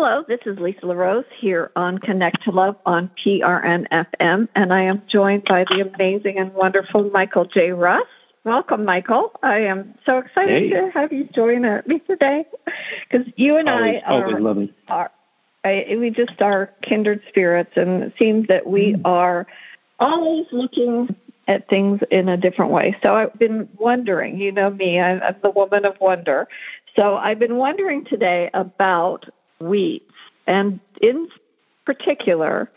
Hello, this is Lisa LaRose here on Connect to Love on PRN FM, and I am joined by the amazing and wonderful Michael J. Russ. Welcome, Michael. I am so excited hey. to have you join me today because you and always, I are, are I, we just are kindred spirits, and it seems that we Mm. are always looking at things in a different way. So I've been wondering, you know me, I'm, I'm the woman of wonder. So I've been wondering today about weeds, and in particular,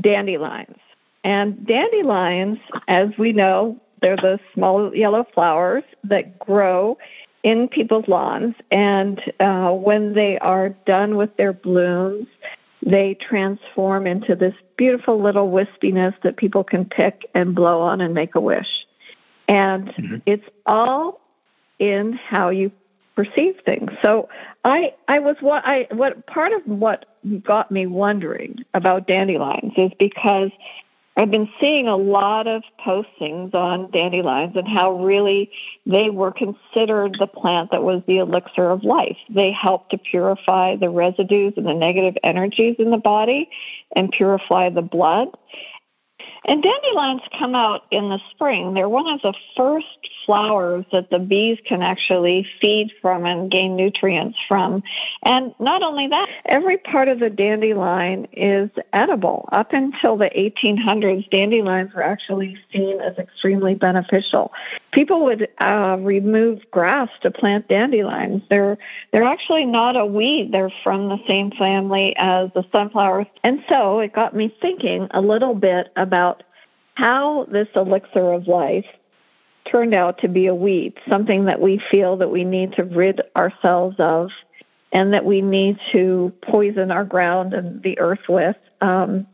dandelions. And dandelions, as we know, they're the small yellow flowers that grow in people's lawns. And uh, when they are done with their blooms, they transform into this beautiful little wispiness that people can pick and blow on and make a wish. And Mhm. it's all in how you perceive things. So I I was what I what part of what got me wondering about dandelions is because I've been seeing a lot of postings on dandelions and how really they were considered the plant that was the elixir of life. They help to purify the residues and the negative energies in the body and purify the blood. And dandelions come out in the spring. They're one of the first flowers that the bees can actually feed from and gain nutrients from. And not only that, every part of the dandelion is edible. Up until the 1800s, dandelions were actually seen as extremely beneficial. People would uh, remove grass to plant dandelions. They're they're actually not a weed. They're from the same family as the sunflower. And so it got me thinking a little bit about how this elixir of life turned out to be a weed, something that we feel that we need to rid ourselves of and that we need to poison our ground and the earth with um,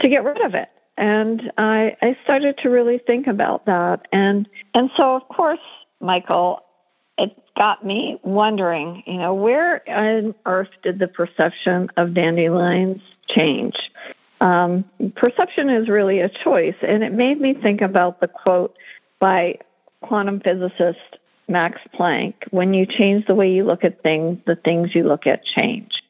to get rid of it. And I, I started to really think about that. And, and so, of course, Michael, it got me wondering, you know, where on earth did the perception of dandelions change? Um, perception is really a choice, and it made me think about the quote by quantum physicist Max Planck when you change the way you look at things, the things you look at change.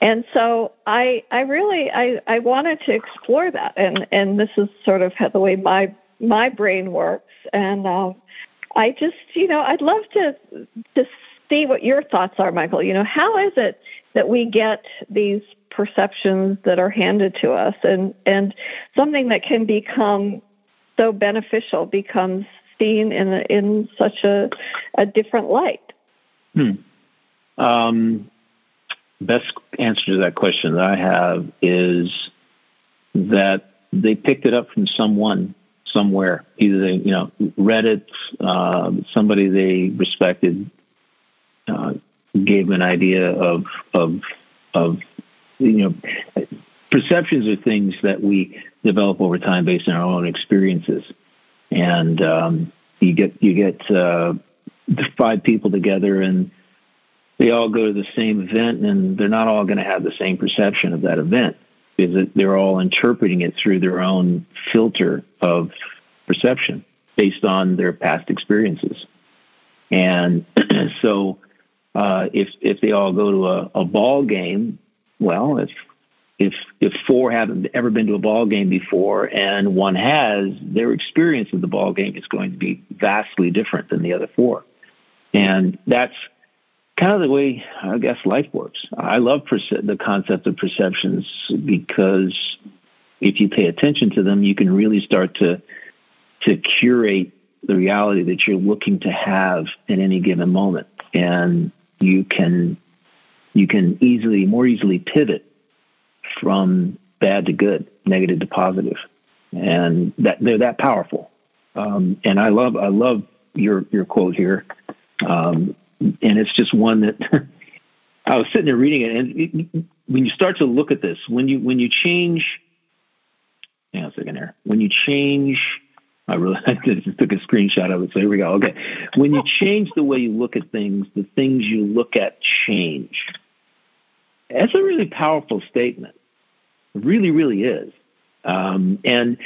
And so I, I really, I, I wanted to explore that, and, and this is sort of the way my my brain works, and uh, I just, you know, I'd love to to see what your thoughts are, Michael. You know, how is it that we get these perceptions that are handed to us, and and something that can become so beneficial becomes seen in a, in such a a different light? Hmm. Um, best answer to that question that I have is that they picked it up from someone somewhere. Either they, you know, read it, uh, somebody they respected uh, gave an idea of of of you know perceptions are things that we develop over time based on our own experiences, and um, you get you get uh, five people together and they all go to the same event and they're not all going to have the same perception of that event because they're all interpreting it through their own filter of perception based on their past experiences. And so uh, if if they all go to a, a ball game, well, if if if four haven't ever been to a ball game before and one has, their experience of the ball game is going to be vastly different than the other four. And that's kind of the way I guess life works. I love perce- the concept of perceptions because if you pay attention to them, you can really start to to curate the reality that you're looking to have in any given moment, and you can you can easily more easily pivot from bad to good, negative to positive, and that they're that powerful. Um, and I love I love your your quote here. Um, and it's just one that I was sitting there reading it, and it, when you start to look at this, when you when you change, hang on a second here, when you change, I really I just took a screenshot of it, so here we go. Okay, when you change the way you look at things, the things you look at change. That's a really powerful statement. It really, really is. Um, and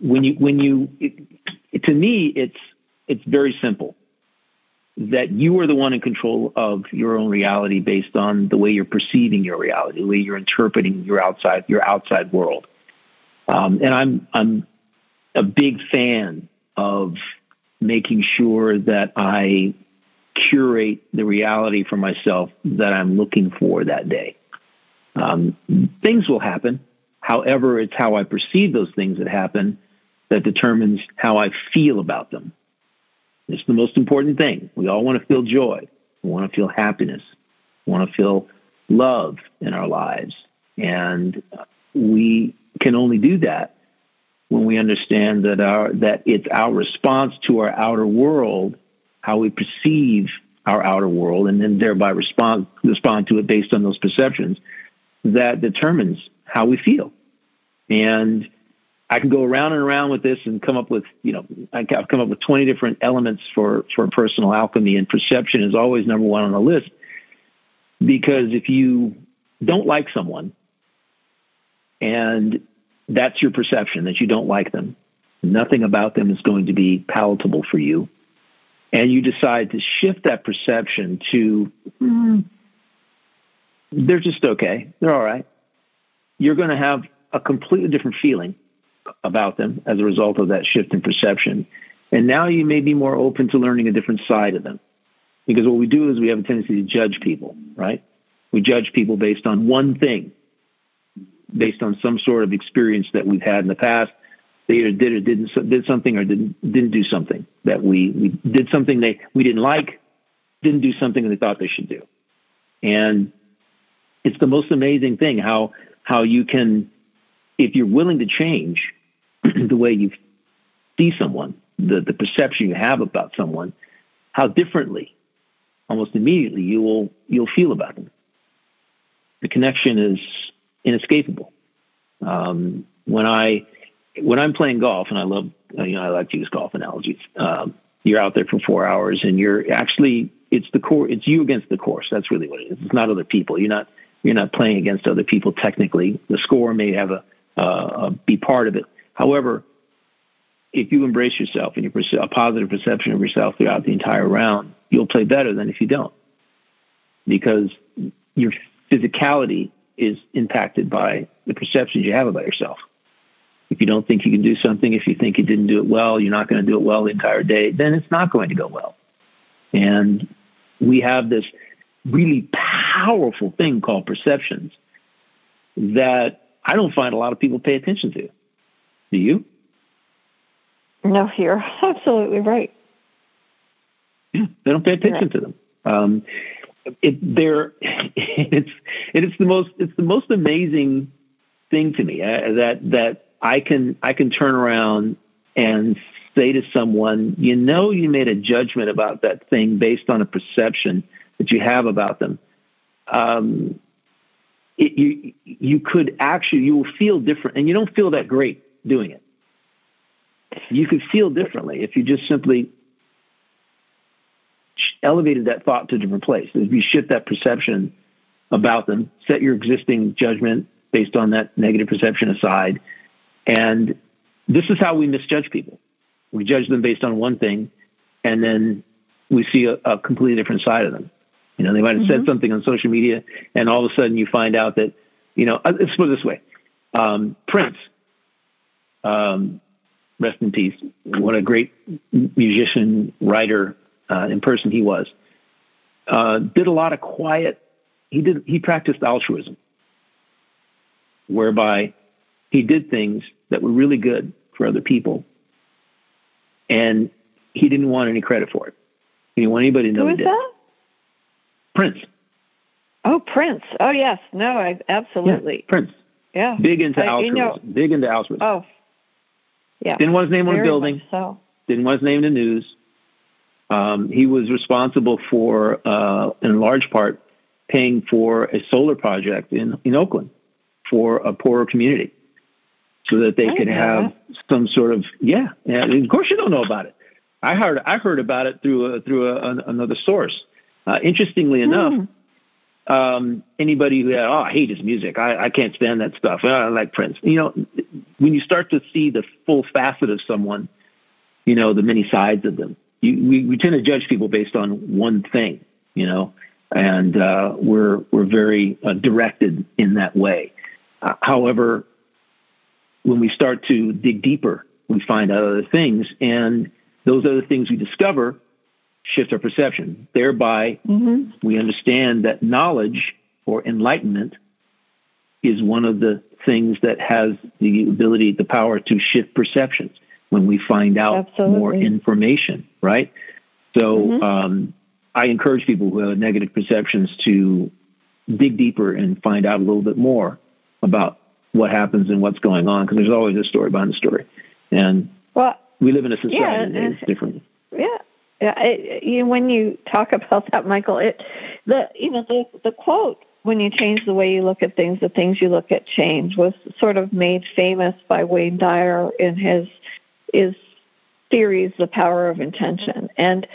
when you when you, it, to me, it's it's very simple that you are the one in control of your own reality based on the way you're perceiving your reality, the way you're interpreting your outside your outside world. Um, and I'm I'm a big fan of making sure that I curate the reality for myself that I'm looking for that day. Um, things will happen. However, it's how I perceive those things that happen that determines how I feel about them. It's the most important thing. We all want to feel joy. We want to feel happiness. We want to feel love in our lives. And we can only do that when we understand that our that it's our response to our outer world, how we perceive our outer world, and then thereby respond respond to it based on those perceptions, that determines how we feel. And I can go around and around with this and come up with, you know, I've come up with 20 different elements for, for personal alchemy, and perception is always number one on the list. Because if you don't like someone and that's your perception that you don't like them, nothing about them is going to be palatable for you, and you decide to shift that perception to, mm, they're just okay, they're all right, you're going to have a completely different feeling about them as a result of that shift in perception. And now you may be more open to learning a different side of them. Because what we do is we have a tendency to judge people, right? We judge people based on one thing, based on some sort of experience that we've had in the past. They either did or didn't did something or didn't didn't do something that we, we did something they we didn't like, didn't do something they thought they should do. And it's the most amazing thing how how you can if you're willing to change the way you see someone, the, the perception you have about someone, how differently, almost immediately, you will you'll feel about them. The connection is inescapable. Um, when I when I'm playing golf, and I love you know I like to use golf analogies. Um, you're out there for four hours, and you're actually it's the core it's you against the course. That's really what it is. It's not other people. You're not you're not playing against other people technically. The score may have a uh, be part of it, However, if you embrace yourself and you a positive perception of yourself throughout the entire round, you'll play better than if you don't. Because your physicality is impacted by the perceptions you have about yourself. If you don't think you can do something, if you think you didn't do it well, you're not going to do it well the entire day, then it's not going to go well. And we have this really powerful thing called perceptions that I don't find a lot of people pay attention to. Do you? No, you're absolutely right. Yeah, they don't pay attention to them. Um, it, they're, it's it's the most it's the most amazing thing to me uh, that that I can I can turn around and say to someone, you know, you made a judgment about that thing based on a perception that you have about them. Um, it, you you could actually you will feel different, and you don't feel that great doing it. You could feel differently if you just simply elevated that thought to a different place. If you shift that perception about them, set your existing judgment based on that negative perception aside, and this is how we misjudge people. We judge them based on one thing, and then we see a, a completely different side of them. You know, they might have mm-hmm. said something on social media, and all of a sudden you find out that, you know, uh, let's put it this way: um, Prince um, rest in peace. What a great musician, writer, uh, in person he was. Uh, did a lot of quiet. He did. He practiced altruism, whereby he did things that were really good for other people, and he didn't want any credit for it. He didn't want anybody to know Who he did. That? Prince. Oh, Prince. Oh, yes. No, I absolutely. Yeah, Prince. Yeah. Big into I, altruism. You know, big into altruism. Oh, yeah. Didn't want his name on a building. So. Didn't want his name in the news. Um, he was responsible for, uh, in large part, paying for a solar project in, in Oakland for a poorer community so that they I could have that. some sort of yeah. And of course, you don't know about it. I heard I heard about it through a, through a, another source. Uh, interestingly enough, mm um, anybody who had, oh, I hate his music. I, I can't stand that stuff. I like Prince. You know, when you start to see the full facet of someone, you know, the many sides of them, you, we, we tend to judge people based on one thing, you know, and uh, we're we're very uh, directed in that way. Uh, however, when we start to dig deeper, we find out other things, and those other things we discover shift our perception. Thereby, mm-hmm. we understand that knowledge or enlightenment is one of the things that has the ability, the power to shift perceptions when we find out Absolutely. more information, right? So mm-hmm. um, I encourage people who have negative perceptions to dig deeper and find out a little bit more about what happens and what's going on because there's always a story behind the story. And well, we live in a society yeah, that is different. Yeah. Yeah, it, you, when you talk about that, Michael, it the you know the the quote when you change the way you look at things, the things you look at change was sort of made famous by Wayne Dyer in his his theories The Power of Intention. And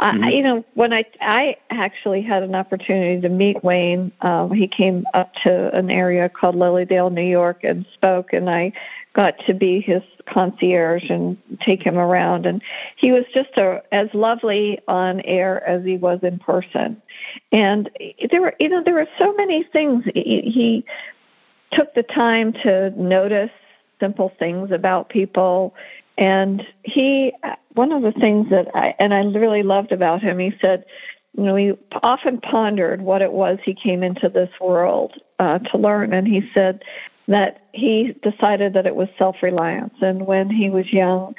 mm-hmm. I, you know, when I I actually had an opportunity to meet Wayne, um, he came up to an area called Lily Dale, New York, and spoke, and I got to be his concierge and take him around. And he was just a, as lovely on air as he was in person. And there were, you know, there were so many things. He, he took the time to notice simple things about people. And he, one of the things that I, and I really loved about him, he said, you know, he often pondered what it was he came into this world uh, to learn. And he said that he decided that it was self reliance. And when he was young,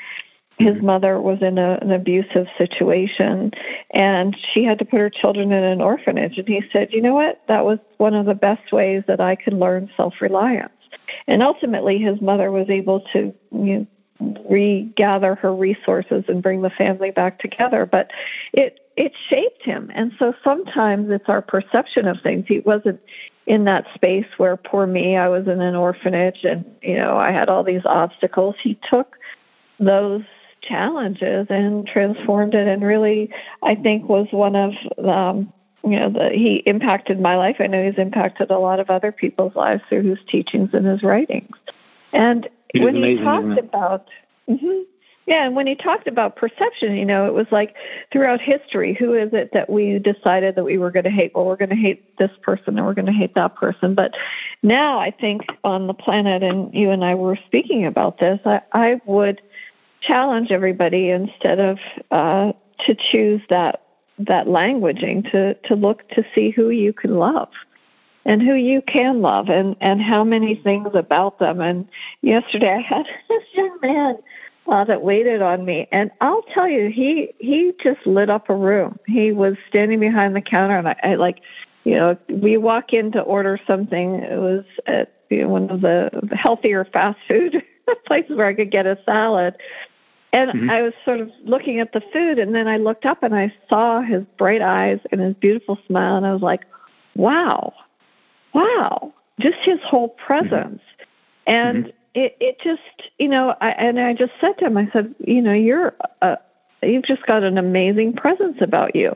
his mm-hmm. mother was in a, an abusive situation and she had to put her children in an orphanage. And he said, you know what? That was one of the best ways that I could learn self reliance. And ultimately, his mother was able to you know, regather her resources and bring the family back together. But it it shaped him, and so sometimes it's our perception of things. He wasn't in that space where poor me, I was in an orphanage, and you know I had all these obstacles. He took those challenges and transformed it, and really, I think was one of um, you know the, he impacted my life. I know he's impacted a lot of other people's lives through his teachings and his writings. And when he talked about, mm-hmm, yeah, and when he talked about perception, you know, it was like throughout history, who is it that we decided that we were going to hate? Well, we're going to hate this person and we're going to hate that person. But now I think on the planet, and you and I were speaking about this, I, I would challenge everybody instead of uh, to choose that that languaging to to look to see who you can love and who you can love and and how many things about them. And yesterday i had this young man uh, that waited on me. And i'll tell you he he just lit up a room. He was standing behind the counter and i, I like you know we walk in to order something. It was at you know, one of the healthier fast food places where i could get a salad. And mm-hmm. I was sort of looking at the food, and then I looked up and I saw his bright eyes and his beautiful smile, and I was like, wow, wow, just his whole presence. Mm-hmm. And mm-hmm. it, it just, you know, I, and I just said to him, I said, you know, you're, a, you've just got an amazing presence about you.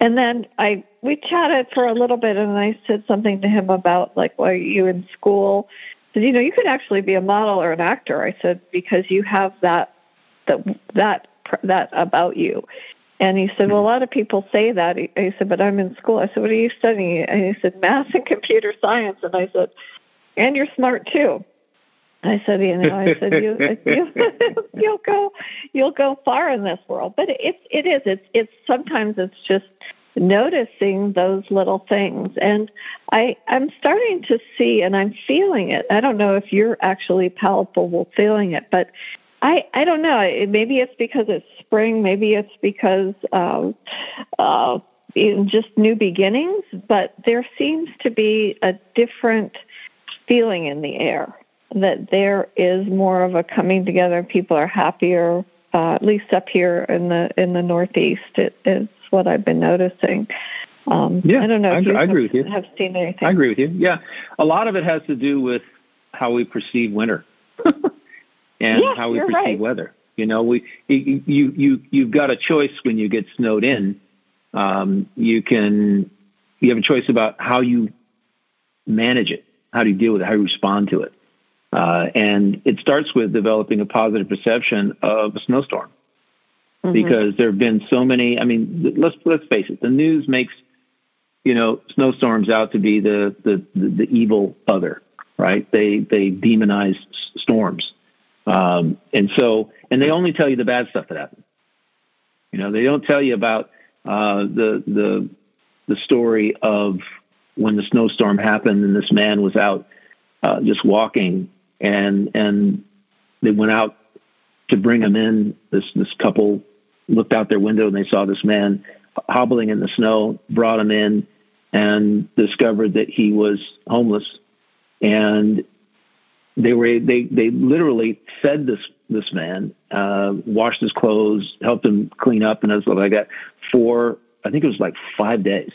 And then I, we chatted for a little bit, and I said something to him about like, why are you in school? said, you know, you could actually be a model or an actor. I said because you have that that that that about you. And he said, Well, a hmm. lot of people say that. He, he said, But I'm in school. I said, What are you studying? And he said, Math and computer science. And I said, And you're smart too. I said, you know, I said you, you you'll go you'll go far in this world. But it's it is it's it's sometimes it's just noticing those little things and i i'm starting to see and i'm feeling it i don't know if you're actually palpable feeling it but I I don't know. Maybe it's because it's spring. Maybe it's because um, uh, just new beginnings. But there seems to be a different feeling in the air. That there is more of a coming together. People are happier. Uh, at least up here in the in the Northeast, it is what I've been noticing. Um, yeah, I don't know if I, you, I have, agree with you. have seen anything. I agree with you. Yeah, a lot of it has to do with how we perceive winter. and yeah, how we perceive right. weather. You know, we you you you've got a choice when you get snowed in. Um, you can you have a choice about how you manage it, how do you deal with it, how you respond to it, uh, and it starts with developing a positive perception of a snowstorm. mm-hmm. because there have been so many. I mean, let's let's face it. The news makes you know snowstorms out to be the the the, the evil other, right? They they demonize storms, um, and so and they only tell you the bad stuff that happened. You know, they don't tell you about uh, the the the story of when the snowstorm happened and this man was out uh, just walking and and they went out to bring him in. This this couple looked out their window and they saw this man hobbling in the snow, brought him in, and discovered that he was homeless. And they were they they literally fed this this man, uh, washed his clothes, helped him clean up, and stuff like that for I think it was like five days.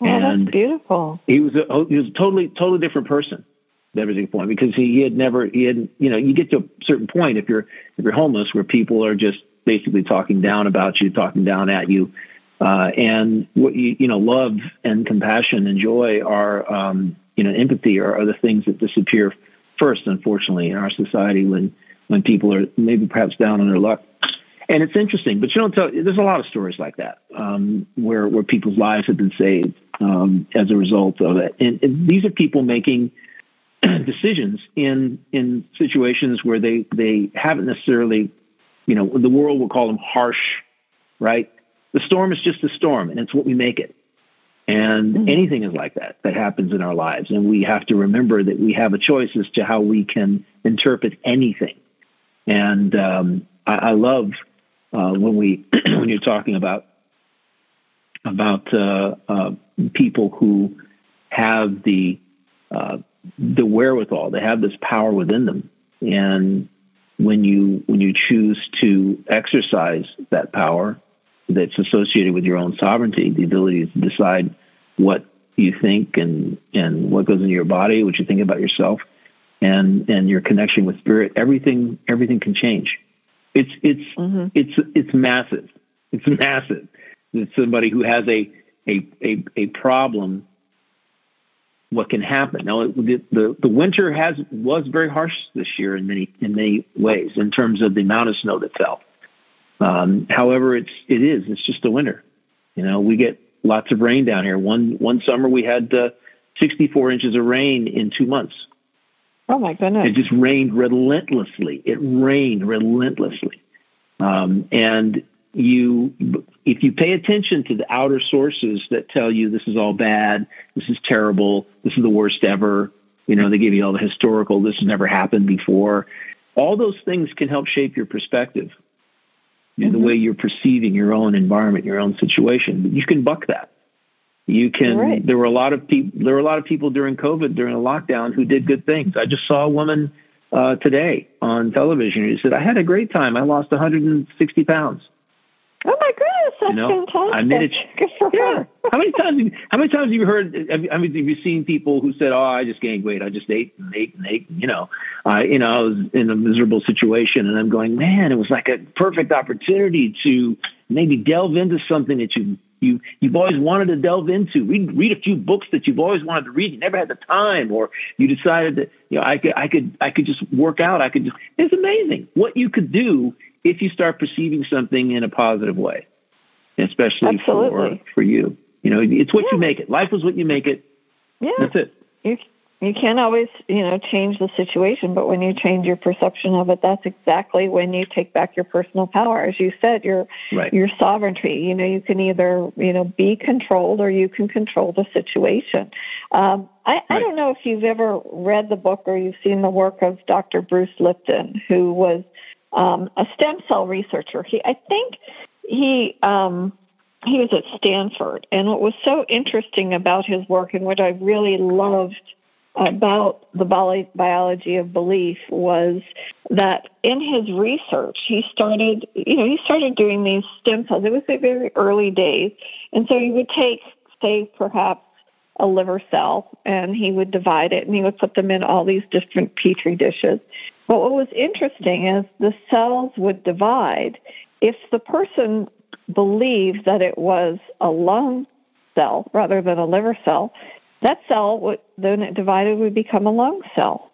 Oh, and that's beautiful. He was a he was a totally totally different person at every point because he, he had never he had you know you get to a certain point if you're if you're homeless where people are just basically talking down about you, talking down at you, uh, and what you you know love and compassion and joy are um, you know empathy are, are the things that disappear first, unfortunately, in our society when when people are maybe perhaps down on their luck. And it's interesting, but you don't tell. There's a lot of stories like that um, where where people's lives have been saved um, as a result of it. And, and these are people making decisions in in situations where they they haven't necessarily, you know, the world will call them harsh, right? The storm is just a storm, and it's what we make it. And mm-hmm. anything is like that that happens in our lives, and we have to remember that we have a choice as to how we can interpret anything. And um, I, I love uh, when we when you're talking about about uh, uh, people who have the uh, the wherewithal, they have this power within them, and when you when you choose to exercise that power that's associated with your own sovereignty, the ability to decide what you think and and what goes into your body, what you think about yourself, and and your connection with spirit, everything everything can change. It's it's mm-hmm. it's it's massive. It's massive. It's somebody who has a a a, a problem. What can happen now? The, the the winter has was very harsh this year in many in many ways in terms of the amount of snow that fell. Um, however, it's it is it's just the winter. You know, we get lots of rain down here. One one summer we had uh, 64 inches of rain in two months. Oh my goodness! It just rained relentlessly. It rained relentlessly, um, and you, if you pay attention to the outer sources that tell you this is all bad, this is terrible, this is the worst ever. You know, they give you all the historical. This has never happened before. All those things can help shape your perspective, mm-hmm. the way you're perceiving your own environment, your own situation. But you can buck that. You can. Right. There were a lot of people. There were a lot of people during COVID, during the lockdown, who did good things. I just saw a woman uh, today on television who said, "I had a great time. I lost 160 pounds." Oh my goodness, that's you know, fantastic! I made it. Good for yeah. her. how many times? How many times have you heard? Have, I mean, have you seen people who said, "Oh, I just gained weight. I just ate and ate and ate." And, you know, I, you know, I was in a miserable situation, and I'm going, man, it was like a perfect opportunity to maybe delve into something that you you you've always wanted to delve into. Read read a few books that you've always wanted to read. You never had the time, or you decided that you know I could I could I could just work out. I could just. It's amazing what you could do if you start perceiving something in a positive way, especially Absolutely. for for you. You know, it's what yeah. you make it. Life is what you make it. Yeah, that's it. You you can't always, you know, change the situation, but when you change your perception of it, that's exactly when you take back your personal power. As you said, your right. your sovereignty. You know, you can either, you know, be controlled or you can control the situation. Um, I, right. I don't know if you've ever read the book or you've seen the work of Dr. Bruce Lipton, who was um, a stem cell researcher. He, I think, he um, he was at Stanford, and what was so interesting about his work and what I really loved about the biology of belief was that in his research he started you know he started doing these stem cells. It was the very early days. And so he would take say perhaps a liver cell and he would divide it and he would put them in all these different petri dishes but what was interesting is the cells would divide if the person believed that it was a lung cell rather than a liver cell that cell, would, then it divided, would become a lung cell.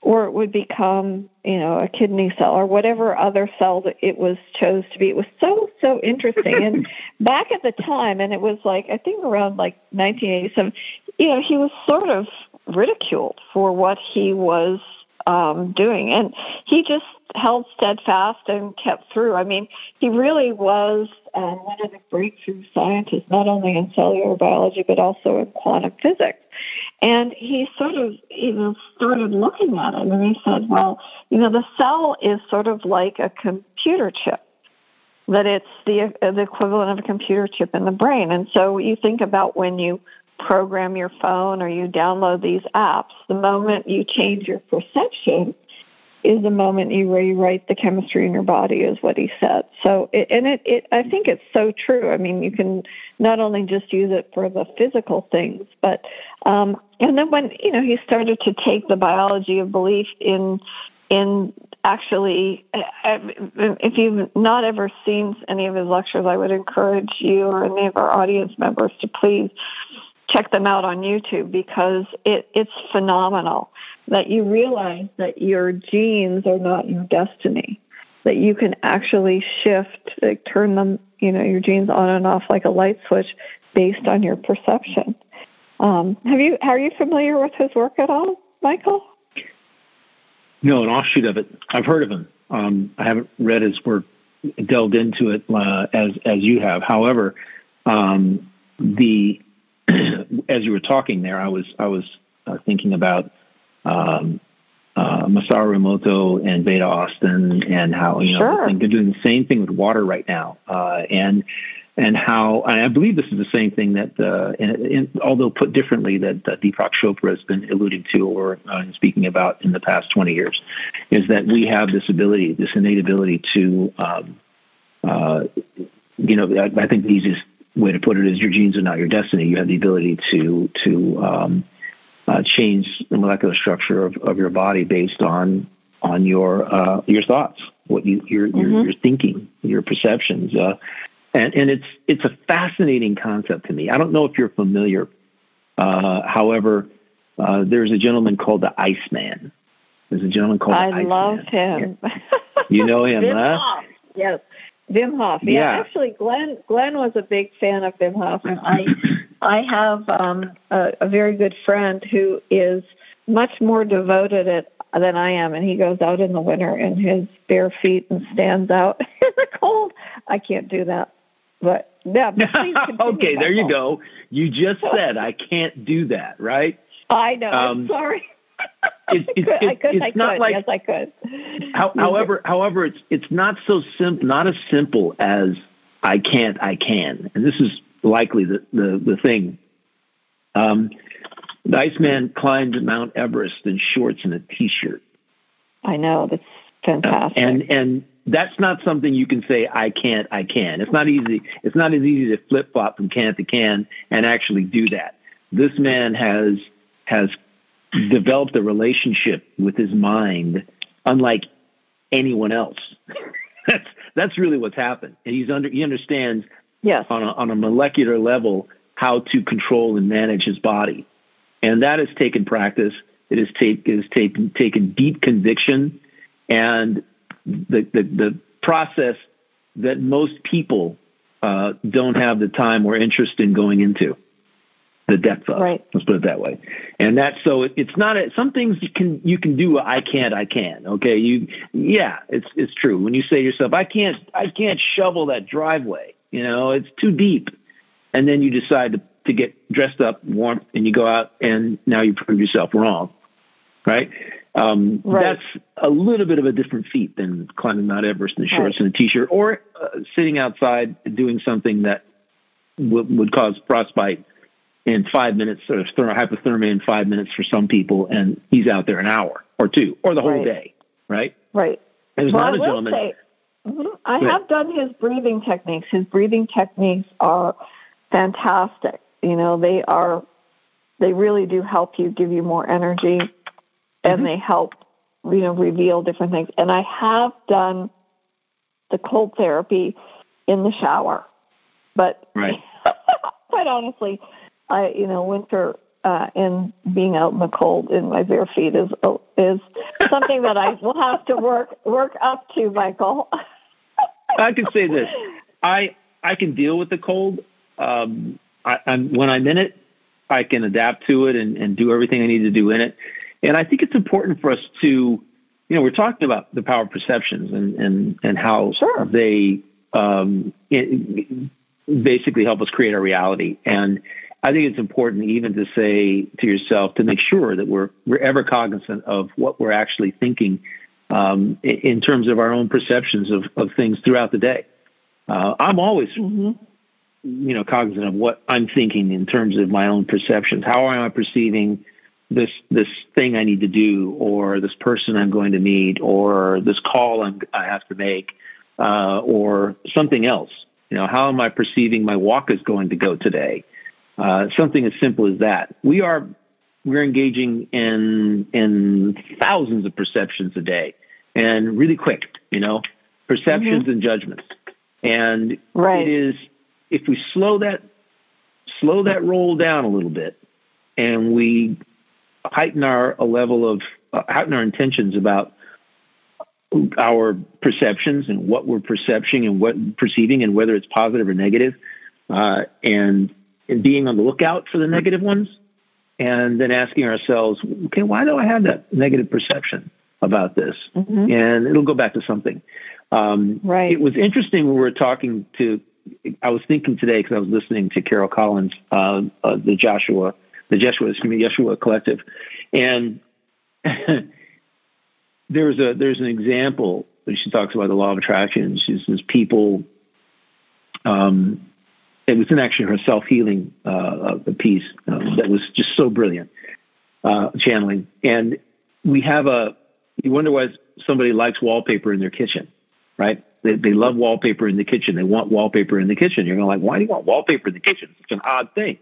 or it would become, you know, a kidney cell or whatever other cell that it was chose to be. It was so so interesting. and back at the time, and it was like I think around like 1987, you know, he was sort of ridiculed for what he was um, doing. And he just held steadfast and kept through. I mean, he really was one of the breakthrough scientists, not only in cellular biology, but also in quantum physics. And he sort of, you know, started looking at it and he said, well, you know, the cell is sort of like a computer chip that it's the the equivalent of a computer chip in the brain. And so you think about when you program your phone or you download these apps, the moment you change your perception is the moment you rewrite the chemistry in your body, is what he said. So, and it, it, I think it's so true. I mean, you can not only just use it for the physical things, but, um, and then when, you know, he started to take the biology of belief in, in actually, if you've not ever seen any of his lectures, I would encourage you or any of our audience members to please check them out on YouTube because it, it's phenomenal that you realize that your genes are not your destiny, that you can actually shift, like turn them, you know, your genes on and off like a light switch based on your perception. Um, have you are you familiar with his work at all, Michael? No, an offshoot of it. I've heard of him. Um, I haven't read his work, delved into it uh, as as you have. However, um, the as you were talking there, I was I was uh, thinking about um, uh, Masaru Emoto and Veda Austin and how you know sure. they're doing the same thing with water right now, uh, and and how and I believe this is the same thing that uh, and, and although put differently that uh, Deepak Chopra has been alluding to or uh, speaking about in the past 20 years is that we have this ability, this innate ability to um, uh, you know, I, I think the easiest way to put it is your genes are not your destiny. You have the ability to to um, uh, change the molecular structure of, of your body based on on your uh, your thoughts, what you your, mm-hmm. your your thinking, your perceptions, uh, and and it's it's a fascinating concept to me. I don't know if you're familiar. Uh, however, uh, there's a gentleman called the Iceman. There's a gentleman called I the Iceman. love him. you know him, huh? Yes. Wim Hof. Yeah. yeah. actually, Glenn Glenn was a big fan of Wim Hof, and I I have um, a, a very good friend who is much more devoted at, than I am, and he goes out in the winter in his bare feet and stands out in the cold. I can't do that, but yeah. okay, there you go. You just said I can't do that, right? I know. Um, sorry it's, it's, I could, I not could. like yes, I could. How, however, however, it's it's not so simple, not as simple as I can't, I can, and this is likely the the, the thing. Um, the Iceman climbed Mount Everest in shorts and a t-shirt. I know that's fantastic. and and that's not something you can say I can't, I can. It's not easy. It's not as easy to flip flop from can to can and actually do that. This man has has developed a relationship with his mind unlike anyone else. that's that's really what's happened. And he's under he understands yes. on a, on a molecular level how to control and manage his body, and that has taken practice. It has, take, it has taken taken deep conviction, and the the, the process that most people uh, don't have the time or interest in going into the depth of. Right. Let's put it that way. And that's so it, it's not a, some things you can you can do. I can't. I can. Okay. You yeah. It's it's true. When you say to yourself, I can't I can't shovel that driveway. You know, it's too deep. And then you decide to to get dressed up, warm, and you go out, and now you prove yourself wrong. Right. Um, right. That's a little bit of a different feat than climbing Mount Everest in shorts right. and a t-shirt, or uh, sitting outside doing something that w- would cause frostbite in five minutes, sort of hypothermia in five minutes for some people, and he's out there an hour or two or the whole right. day, right? Right. And well, not I a will gentleman. Say, mm-hmm, I have done his breathing techniques. His breathing techniques are fantastic. You know, they are, they really do help you, give you more energy, and mm-hmm. they help, you know, reveal different things. And I have done the cold therapy in the shower, but right. quite honestly, I, you know, winter uh, in being out in the cold in my bare feet is is something that I will have to work work up to, Michael. I can say this: I I can deal with the cold. Um, I, I'm, when I'm in it, I can adapt to it and, and do everything I need to do in it. And I think it's important for us to, you know, we're talking about the power of perceptions and and and how sure. they um, it, basically help us create our reality. And I think it's important even to say to yourself to make sure that we're we're ever cognizant of what we're actually thinking um, in terms of our own perceptions of, of things throughout the day. Uh, I'm always, mm-hmm. you know, cognizant of what I'm thinking in terms of my own perceptions. How am I perceiving this this thing I need to do, or this person I'm going to meet, or this call I'm, I have to make, uh, or something else? You know, how am I perceiving my walk is going to go today? Uh, something as simple as that. We are we're engaging in in thousands of perceptions a day, and really quick. You know, perceptions mm-hmm. and judgments. And right. it is if we slow that slow that roll down a little bit, and we heighten our a level of uh, heighten our intentions about our perceptions and what we're perception and what perceiving and whether it's positive or negative, uh, and and being on the lookout for the negative ones, and then asking ourselves, okay, why do I have that negative perception about this? Mm-hmm. And it'll go back to something. Um, right. It was interesting when we were talking to. I was thinking today because I was listening to Carol Collins, uh, uh, the Joshua, the Jeshua, excuse me, Yeshua Collective, and there's a there's an example when she talks about the law of attraction. She says people. Um, it was in actually her self healing uh, piece uh, that was just so brilliant, uh, channeling. And we have a. You wonder why somebody likes wallpaper in their kitchen right? They, they love wallpaper in the kitchen. They want wallpaper in the kitchen. You're going to like, why do you want wallpaper in the kitchen? It's such an odd thing.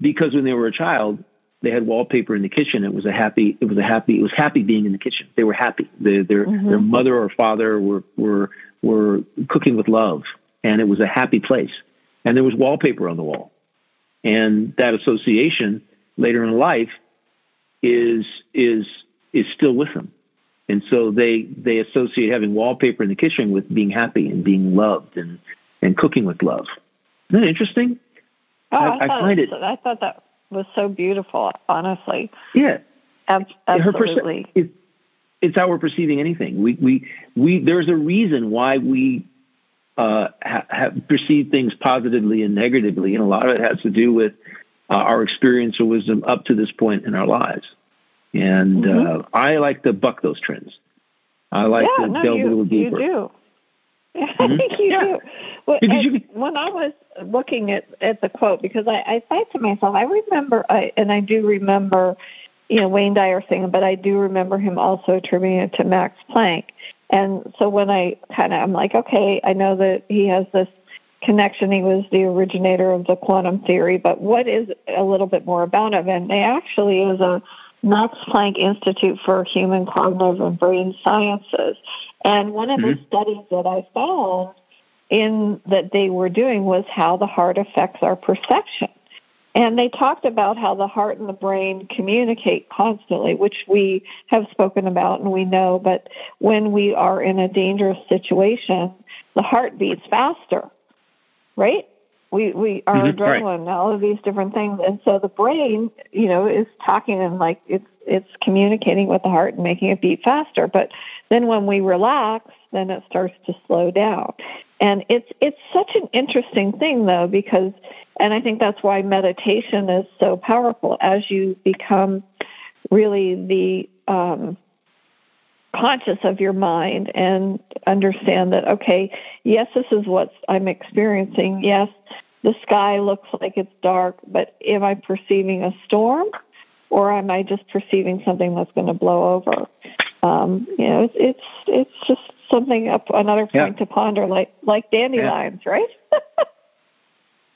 Because when they were a child, they had wallpaper in the kitchen. It was a happy. It was a happy. It was happy being in the kitchen. They were happy. Their their, mm-hmm. their mother or father were were were cooking with love, and it was a happy place. And there was wallpaper on the wall, and that association later in life is is is still with them. And so they they associate having wallpaper in the kitchen with being happy and being loved and and cooking with love. Isn't that interesting? Oh, I, I, I find it, it. I thought that was so beautiful. Honestly. Yeah. Ab- absolutely. Perce- it, it's how we're perceiving anything. We we we. There's a reason why we uh, ha- have perceived things positively and negatively, and a lot of it has to do with uh, our experience or wisdom up to this point in our lives. And mm-hmm. uh, I like to buck those trends. I like yeah, to no, delve you, a little deeper. You do. I think you yeah. do. Well, you, when I was looking at, at the quote, because I, I thought to myself, I remember, I, and I do remember, you know, Wayne Dyer saying, but I do remember him also attributing it to Max Planck. And so when I kind of, I'm like, okay, I know that he has this connection. He was the originator of the quantum theory, but what is a little bit more about him? And they actually is a Max Planck Institute for Human Cognitive and Brain Sciences. And one of mm-hmm. the studies that I found in that they were doing was how the heart affects our perception. And they talked about how the heart and the brain communicate constantly, which we have spoken about and we know, but when we are in a dangerous situation, the heart beats faster, right? we we our mm-hmm, adrenaline, right. all of these different things, and so the brain, you know, is talking and like it's it's communicating with the heart and making it beat faster. But then when we relax, then it starts to slow down, and it's it's such an interesting thing though because, and I think that's why meditation is so powerful. As you become really the um, conscious of your mind and understand that okay yes this is what i'm experiencing. Yes the sky looks like it's dark, but am I perceiving a storm or am I just perceiving something that's going to blow over? Um, you know, it's it's it's just something up another point yeah. to ponder, like like dandelions, yeah. right?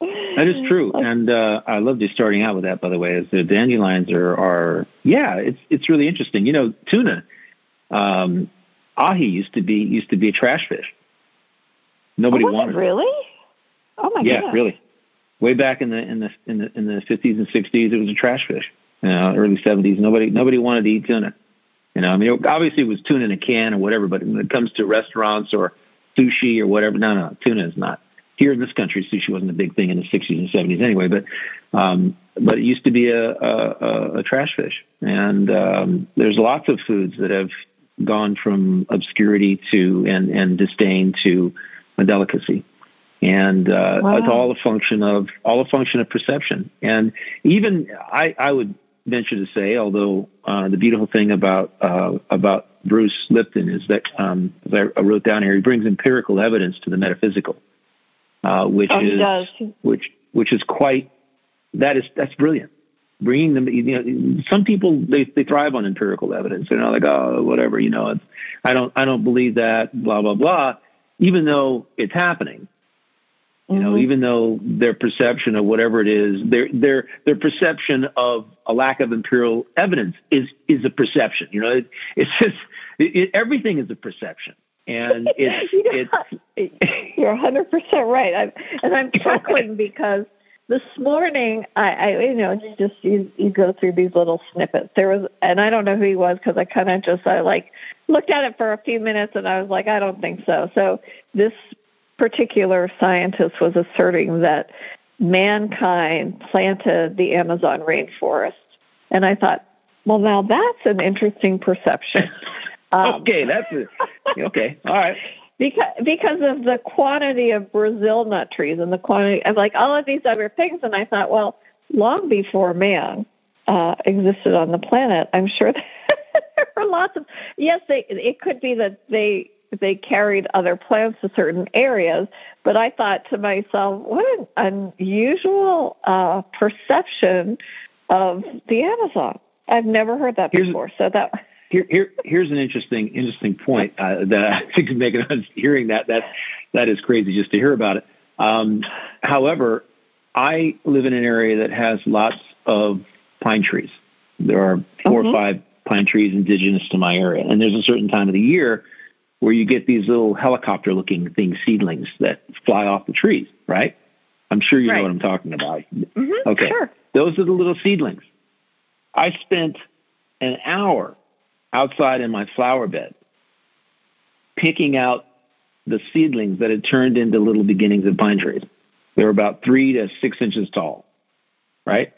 that is true, and uh, I love you starting out with that. By the way, as the dandelions are are yeah, it's it's really interesting. You know, tuna, um, ahi used to be used to be a trash fish. Nobody oh, wanted it. Really? Oh my god. yeah, goodness. really. Way back in the in the in the in the 50s and 60s, it was a trash fish. You know, early 70s, nobody nobody wanted to eat tuna. You know, I mean, obviously it was tuna in a can or whatever, but when it comes to restaurants or sushi or whatever, no, no, tuna is not. Here in this country, sushi wasn't a big thing in the 60s and 70s anyway, but um, but it used to be a, a, a trash fish. And um, there's lots of foods that have gone from obscurity to and, and disdain to a delicacy. And uh, wow. it's all a function of all a function of perception. And even I, I would venture to say, although uh, the beautiful thing about uh, about Bruce Lipton is that, um, as I wrote down here, he brings empirical evidence to the metaphysical, uh, which oh, is which which is quite that is that's brilliant. Bringing them, you know, some people they they thrive on empirical evidence. They're not like, oh, whatever, you know, it's, I don't I don't believe that, blah blah blah. Even though it's happening, you know, mm-hmm. even though their perception of whatever it is, their their their perception of a lack of empirical evidence is is a perception. You know, it, it's just it, it, everything is a perception, and it's it's. You're 100 percent right, I'm, and I'm chuckling because this morning I, I you know it's just you, you go through these little snippets. There was, and I don't know who he was because I kind of just I like looked at it for a few minutes and I was like, I don't think so. So this particular scientist was asserting that mankind planted the Amazon rainforest. And I thought, well, now that's an interesting perception. Um, okay, that's it. Okay, all right. Because because of the quantity of Brazil nut trees and the quantity of like all of these other things, and I thought, well, long before man uh, existed on the planet, I'm sure there were lots of yes. They it could be that they they carried other plants to certain areas. But I thought to myself, what an unusual uh, perception of the Amazon. I've never heard that here's, before. So that here, here, here's an interesting, interesting point uh, that I think making us hearing that that that is crazy just to hear about it. Um, however, I live in an area that has lots of pine trees. There are 4 mm-hmm. or five pine trees indigenous to my area, and there's a certain time of the year where you get these little helicopter looking things, seedlings that fly off the trees, right? I'm sure you right. know what I'm talking about. Mm-hmm, okay. Sure. Those are the little seedlings. I spent an hour outside in my flower bed picking out the seedlings that had turned into little beginnings of pine trees. They were about three to six inches tall, right?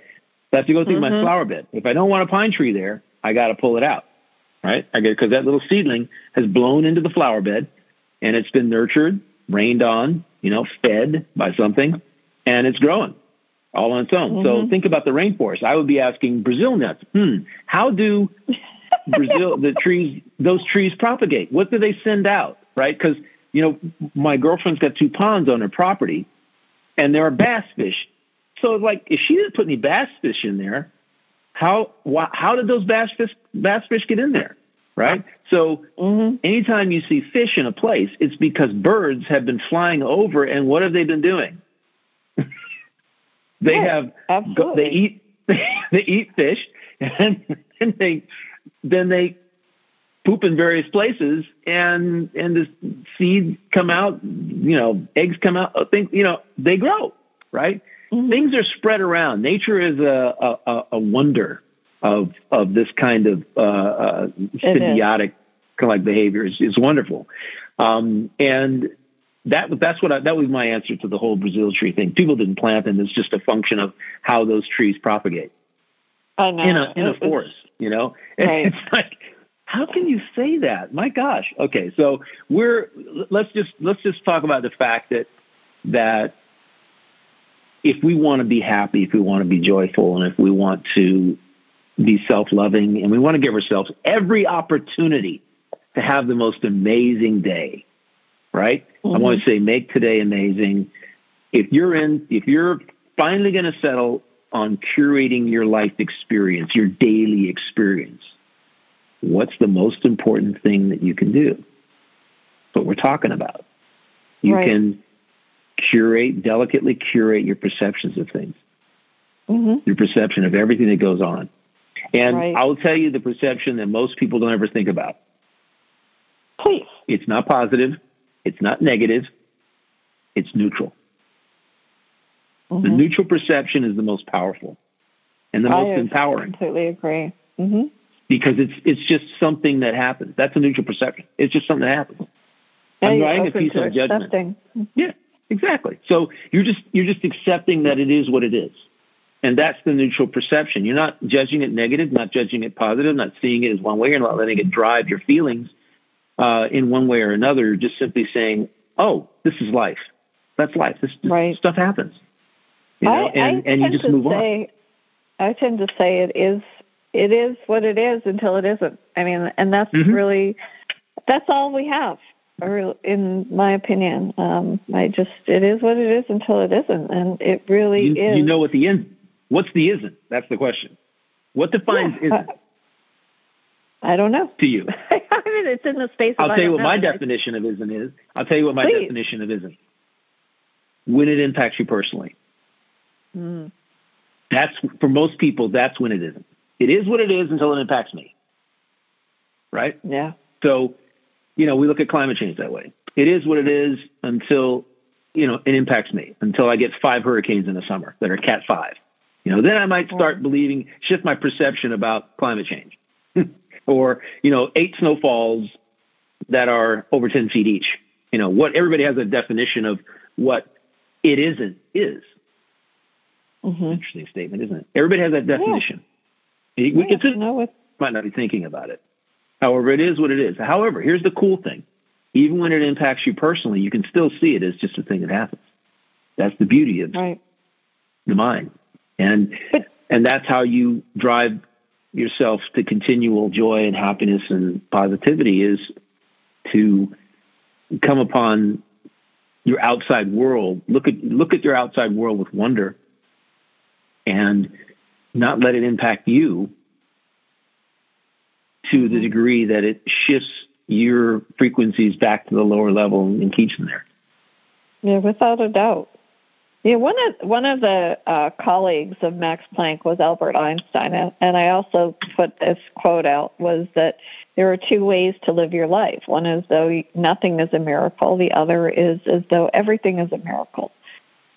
So I have to go through mm-hmm. my flower bed. If I don't want a pine tree there, I got to pull it out right? I get because that little seedling has blown into the flower bed and it's been nurtured, rained on, you know, fed by something, and it's growing all on its own. Mm-hmm. So think about the rainforest. I would be asking Brazil nuts. Hmm, how do Brazil the trees those trees propagate? What do they send out? Right? Because you know, my girlfriend's got two ponds on her property, and there are bass fish. So like, if she didn't put any bass fish in there, how how did those bass fish bass fish get in there? Right. So mm-hmm. anytime you see fish in a place, it's because birds have been flying over, and what have they been doing? they have absolutely. they eat they eat fish, and then they then they poop in various places, and and the seeds come out. You know, eggs come out. Things you know they grow. Right. Mm-hmm. Things are spread around. Nature is a, a, a wonder of of this kind of uh, uh, symbiotic kind of like behavior. It's, it's wonderful, um, and that that's what I, that was my answer to the whole Brazil tree thing. People didn't plant them; it's just a function of how those trees propagate I know. in a in a forest. You know, right. it's like how can you say that? My gosh. Okay, so we're let's just let's just talk about the fact that that if we want to be happy, if we want to be joyful, and if we want to be self loving, and we want to give ourselves every opportunity to have the most amazing day, right? Mm-hmm. I want to say make today amazing. If you're in, if you're finally going to settle on curating your life experience, your daily experience, what's the most important thing that you can do? What we're talking about. You right. can curate, delicately curate your perceptions of things, mm-hmm. your perception of everything that goes on. And right. I'll tell you the perception that most people don't ever think about. Please. It's not positive. It's not negative. It's neutral. Mm-hmm. The neutral perception is the most powerful and the I most empowering. Completely agree. Mm-hmm. Because it's it's just something that happens. That's a neutral perception. It's just something that happens. Yeah, I'm writing a piece on judgment. Mm-hmm. Yeah, exactly. So you're just you're just accepting that it is what it is. And that's the neutral perception. You're not judging it negative, not judging it positive, not seeing it as one way, you're not letting it drive your feelings uh, in one way or another. You're just simply saying, "Oh, this is life. That's life. This, this right. stuff happens." You know, I, and, I and you just move say, on. I tend to say it is it is what it is until it isn't. I mean, and that's mm-hmm. really that's all we have, in my opinion. Um, I just it is what it is until it isn't, and it really you, is. You know what the end? What's the isn't? That's the question. What defines yeah, isn't? I don't know. To you, I mean, it's in the space. I'll tell you what know. my definition of isn't is. I'll tell you what my Please. definition of isn't. When it impacts you personally. Mm. That's for most people. That's when it isn't. It is what it is until it impacts me. Right. Yeah. So, you know, we look at climate change that way. It is what it is until you know it impacts me. Until I get five hurricanes in the summer that are Cat five. You know, then I might start believing, shift my perception about climate change, or you know, eight snowfalls that are over ten feet each. You know, what everybody has a definition of what it isn't is. Mm-hmm. Interesting statement, isn't it? Everybody has that definition. Yeah. It, it's a, know what might not be thinking about it. However, it is what it is. However, here's the cool thing: even when it impacts you personally, you can still see it as just a thing that happens. That's the beauty of right. the mind, and and that's how you drive yourself to continual joy and happiness and positivity is to come upon your outside world. Look at look at your outside world with wonder and not let it impact you to the degree that it shifts your frequencies back to the lower level and keeps them there. Yeah, without a doubt. Yeah, one of one of the uh, colleagues of Max Planck was Albert Einstein, and I also put this quote out was that there are two ways to live your life. One is though nothing is a miracle. The other is as though everything is a miracle.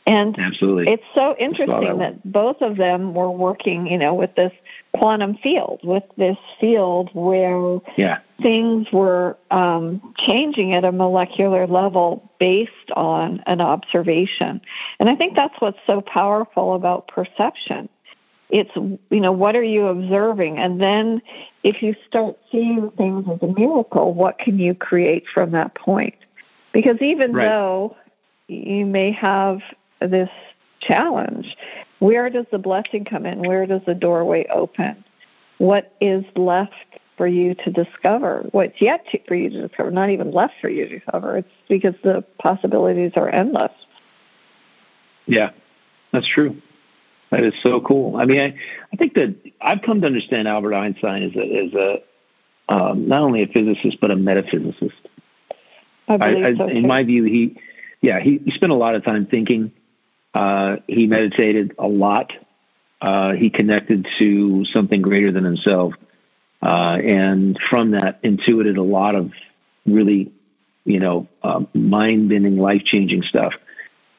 And Absolutely. it's so interesting that, both of them were working, you know, with this quantum field, with this field where yeah. things were um, changing at a molecular level based on an observation. And I think that's what's so powerful about perception. It's, you know, what are you observing? And then if you start seeing things as a miracle, what can you create from that point? Because even right. though you may have this challenge. Where does the blessing come in? Where does the doorway open? What is left for you to discover? What's yet to, for you to discover? Not even left for you to discover. It's because the possibilities are endless. Yeah, that's true. That is so cool. I mean, I, I think that I've come to understand Albert Einstein as a, as a um, not only a physicist but a metaphysicist. I believe I, I, so in my view, he yeah he, he spent a lot of time thinking uh, he meditated a lot. Uh, he connected to something greater than himself, uh, and from that, intuited a lot of really, you know, uh, mind-bending, life-changing stuff.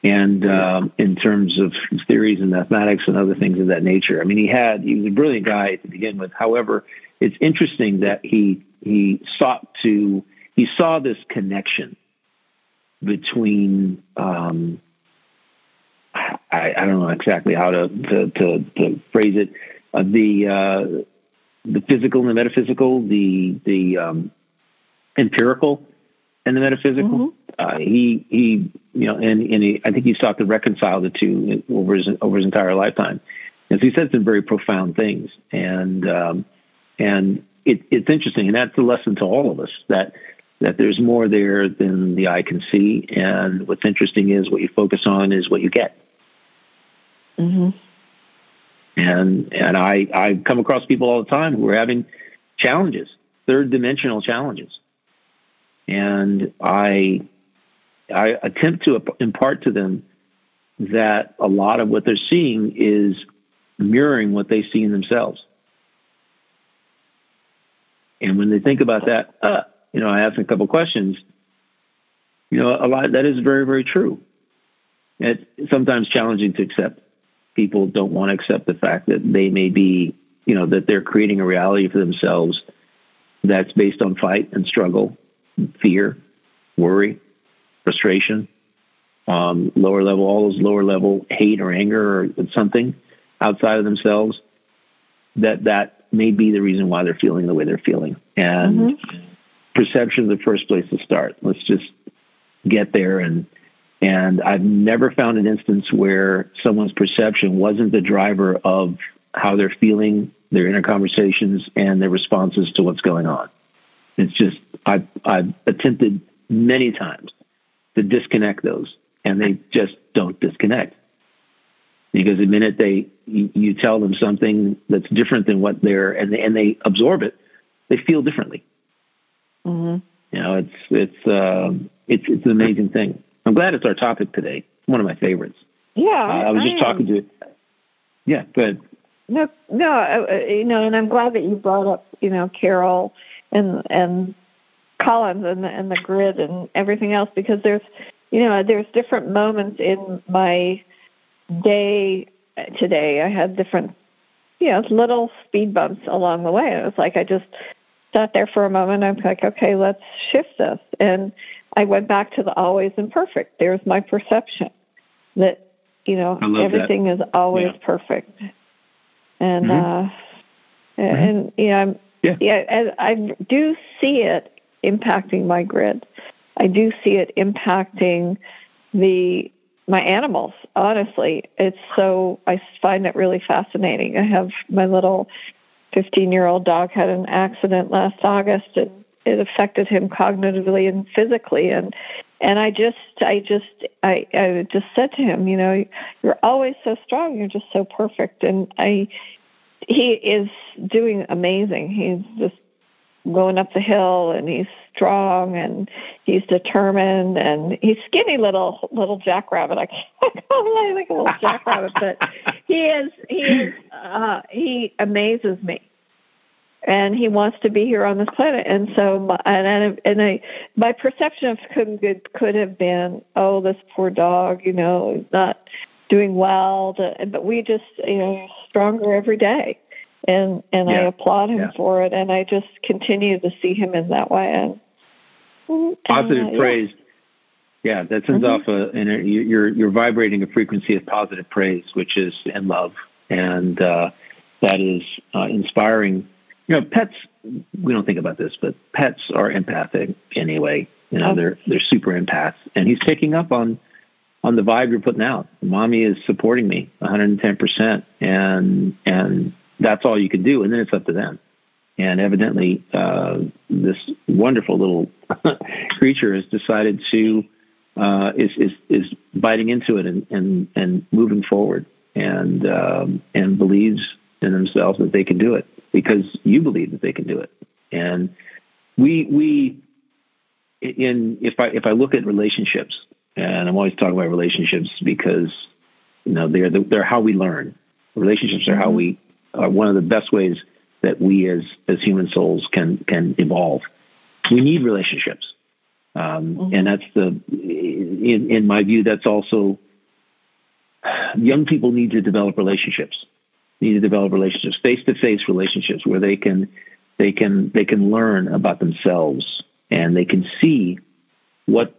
And um, in terms of theories and mathematics and other things of that nature, I mean, he had he was a brilliant guy to begin with. However, it's interesting that he he sought to he saw this connection between um, I, I don't know exactly how to to, to, to phrase it. Uh, the uh, the physical and the metaphysical, the the um, empirical and the metaphysical. Mm-hmm. Uh, he he you know, and and he, I think he's sought to reconcile the two over his over his entire lifetime. And so he said some very profound things, and um, and it, it's interesting, and that's a lesson to all of us that that there's more there than the eye can see. And what's interesting is what you focus on is what you get. Mm-hmm. And and I I come across people all the time who are having challenges, third dimensional challenges, and I I attempt to impart to them that a lot of what they're seeing is mirroring what they see in themselves. And when they think about that, uh, you know, I ask a couple questions. You know, a lot that is very very true. it's sometimes challenging to accept. People don't want to accept the fact that they may be, you know, that they're creating a reality for themselves that's based on fight and struggle, fear, worry, frustration, um, lower level, all those lower level hate or anger or something outside of themselves. That that may be the reason why they're feeling the way they're feeling. And mm-hmm. perception is the first place to start. Let's just get there and and I've never found an instance where someone's perception wasn't the driver of how they're feeling, their inner conversations, and their responses to what's going on. It's just I've I've attempted many times to disconnect those, and they just don't disconnect because the minute they you, you tell them something that's different than what they're and they, and they absorb it, they feel differently. Mm-hmm. You know, it's it's um, it's it's an amazing thing. I'm glad it's our topic today. It's one of my favorites. Yeah, uh, I was just I talking to. Yeah, good. No, no, uh, you know, and I'm glad that you brought up, you know, Carol and and Collins and the, and the grid and everything else because there's, you know, there's different moments in my day today, I had different, you know, little speed bumps along the way. It was like I just sat there for a moment. I'm like, okay, let's shift this. And I went back to the always imperfect. There's my perception that, you know, everything that. is always yeah. perfect. And, mm-hmm. uh, mm-hmm. and, you know, I'm, yeah, yeah I, I do see it impacting my grid. I do see it impacting the my animals honestly it's so i find it really fascinating i have my little 15 year old dog had an accident last august and it affected him cognitively and physically and and i just i just i i just said to him you know you're always so strong you're just so perfect and i he is doing amazing he's just going up the hill and he's strong and he's determined and he's skinny little little jackrabbit. I can't call him like a little jackrabbit, but he is he is uh he amazes me. And he wants to be here on this planet, and so my, and and I, my perception of him could could have been, oh, this poor dog, you know, not doing well. To, but we just, you know, stronger every day and and yeah. I applaud him yeah. for it, and I just continue to see him in that way. And, and positive uh, praise. Yeah. yeah, that sends mm-hmm. off a and you're you're vibrating a frequency of positive praise, which is and love, and uh, that is uh, inspiring. You know, pets. We don't think about this, but pets are empathic anyway. You know, oh. they're they're super empaths, and he's picking up on on the vibe you're putting out. Mommy is supporting me 110 percent, and and that's all you can do, and then it's up to them. And evidently, uh, this wonderful little creature has decided to uh, is is is biting into it and and, and moving forward, and um, and believes in themselves that they can do it because you believe that they can do it. And we we in if I if I look at relationships, and I'm always talking about relationships because you know they're they're how we learn. Relationships are how we are one of the best ways that we as as human souls can can evolve. We need relationships, um, mm-hmm. and that's the in in my view. That's also young people need to develop relationships. Need to develop relationships, face to face relationships, where they can they can they can learn about themselves and they can see what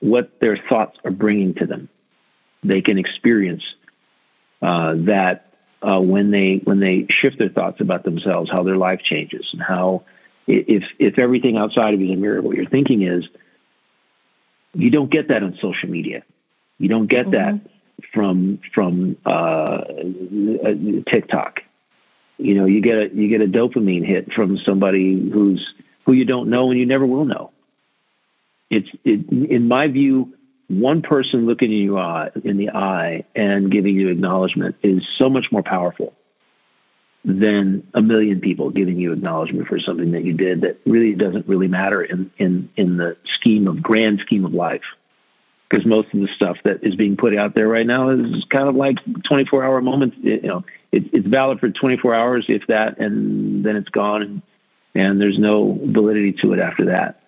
what their thoughts are bringing to them. They can experience uh, that uh, when they when they shift their thoughts about themselves, how their life changes, and how if if everything outside of you is a mirror what you're thinking is, you don't get that on social media. You don't get mm-hmm. that from from uh, TikTok. You know, you get a you get a dopamine hit from somebody who's who you don't know and you never will know. It's it, in my view, one person looking in you eye, in the eye and giving you acknowledgement is so much more powerful than a million people giving you acknowledgement for something that you did that really doesn't really matter in in in the scheme of grand scheme of life because most of the stuff that is being put out there right now is kind of like 24 hour moments you know it, it's valid for 24 hours if that and then it's gone and and there's no validity to it after that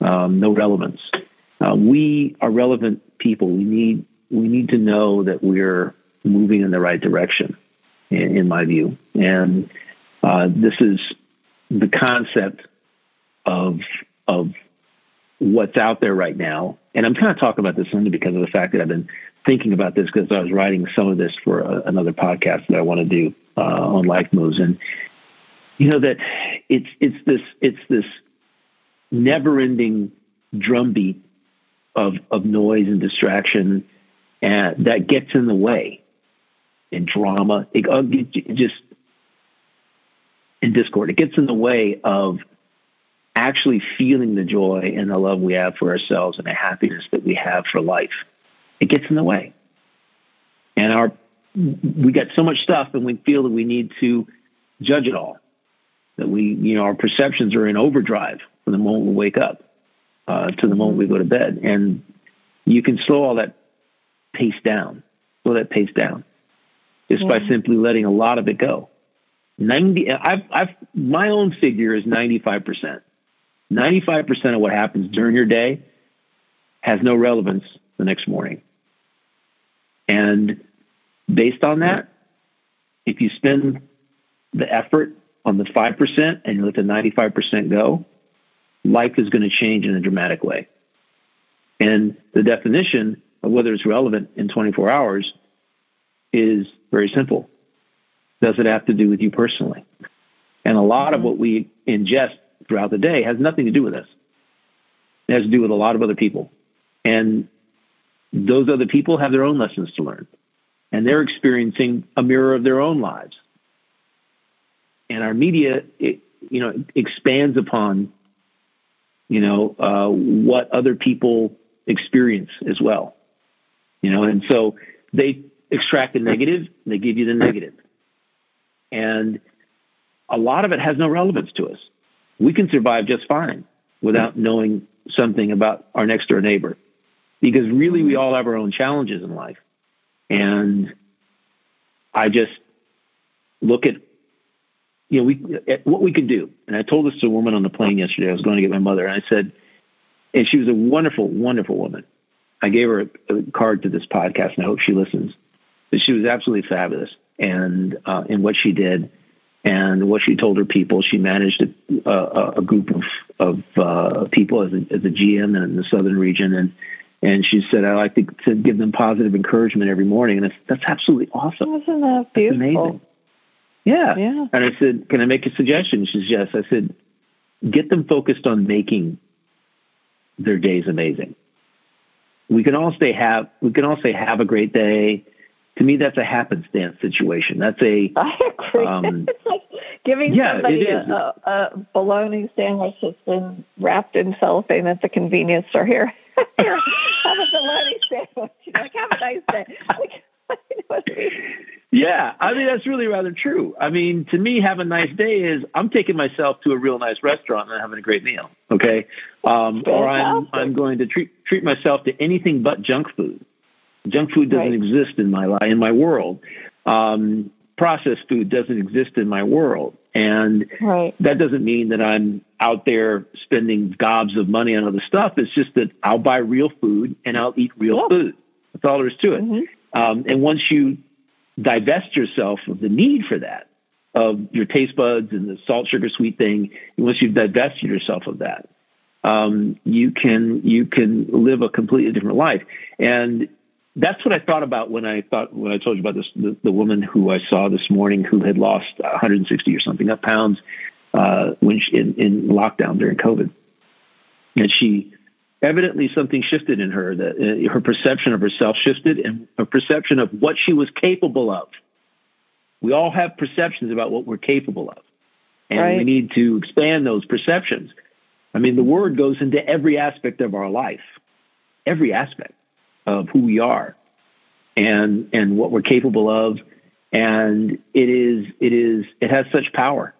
um, no relevance uh, we are relevant people. We need we need to know that we're moving in the right direction, in, in my view. And uh, this is the concept of of what's out there right now. And I'm kind of talking about this only because of the fact that I've been thinking about this because I was writing some of this for a, another podcast that I want to do uh, on life moves, and you know that it's it's this it's this never ending drumbeat of of noise and distraction and that gets in the way in drama. It, uh, it just in discord. It gets in the way of actually feeling the joy and the love we have for ourselves and the happiness that we have for life. It gets in the way. And our we got so much stuff and we feel that we need to judge it all. That we you know our perceptions are in overdrive from the moment we wake up uh, to the moment we go to bed. And you can slow all that pace down, slow that pace down, just by simply letting a lot of it go. Ninety, I've, I've, my own figure is ninety-five percent. Ninety-five percent of what happens during your day has no relevance the next morning. And based on that, if you spend the effort on the 5% and you let the 95% go, life is going to change in a dramatic way. And the definition of whether it's relevant in 24 hours is very simple. Does it have to do with you personally? And a lot of what we ingest throughout the day has nothing to do with us. It has to do with a lot of other people. And those other people have their own lessons to learn. And they're experiencing a mirror of their own lives. And our media, it, you know, expands upon you know, uh, what other people experience as well. You know, and so they extract the negative, they give you the negative. And a lot of it has no relevance to us. We can survive just fine without knowing something about our next door neighbor because really we all have our own challenges in life. And I just look at you know, we at what we could do. And I told this to a woman on the plane yesterday. I was going to get my mother, and I said, and she was a wonderful, wonderful woman. I gave her a, a card to this podcast, and I hope she listens. But she was absolutely fabulous, and uh, in what she did, and what she told her people. She managed a, a, a group of of uh, people as a, as a GM in the southern region, and and she said, I like to, to give them positive encouragement every morning, and that's that's absolutely awesome. Isn't that beautiful? That's amazing. Yeah. Yeah. And I said, Can I make a suggestion? She says, Yes. I said, Get them focused on making their days amazing. We can all say have we can all say have a great day. To me, that's a happenstance situation. That's a. I agree. Um, it's like giving yeah, somebody a, a, a bologna sandwich that's been wrapped in cellophane at the convenience store. Here, here, have a bologna sandwich. You know, like have a nice day. Like, yeah, I mean that's really rather true. I mean, to me, have a nice day is I'm taking myself to a real nice restaurant and having a great meal. Okay, um, or I'm I'm going to treat treat myself to anything but junk food. Junk food doesn't right. exist in my life in my world. Um, processed food doesn't exist in my world, and right. that doesn't mean that I'm out there spending gobs of money on other stuff. It's just that I'll buy real food and I'll eat real yeah. food. That's all there is to it. Mm-hmm. Um, and once you divest yourself of the need for that, of your taste buds and the salt, sugar, sweet thing, once you've divested yourself of that, um, you can you can live a completely different life. And that's what I thought about when I thought when I told you about this the, the woman who I saw this morning who had lost 160 or something up pounds uh, when she, in, in lockdown during COVID, and she evidently something shifted in her that uh, her perception of herself shifted and her perception of what she was capable of. We all have perceptions about what we're capable of. And right. we need to expand those perceptions. I mean the word goes into every aspect of our life. Every aspect of who we are and and what we're capable of and it is it is it has such power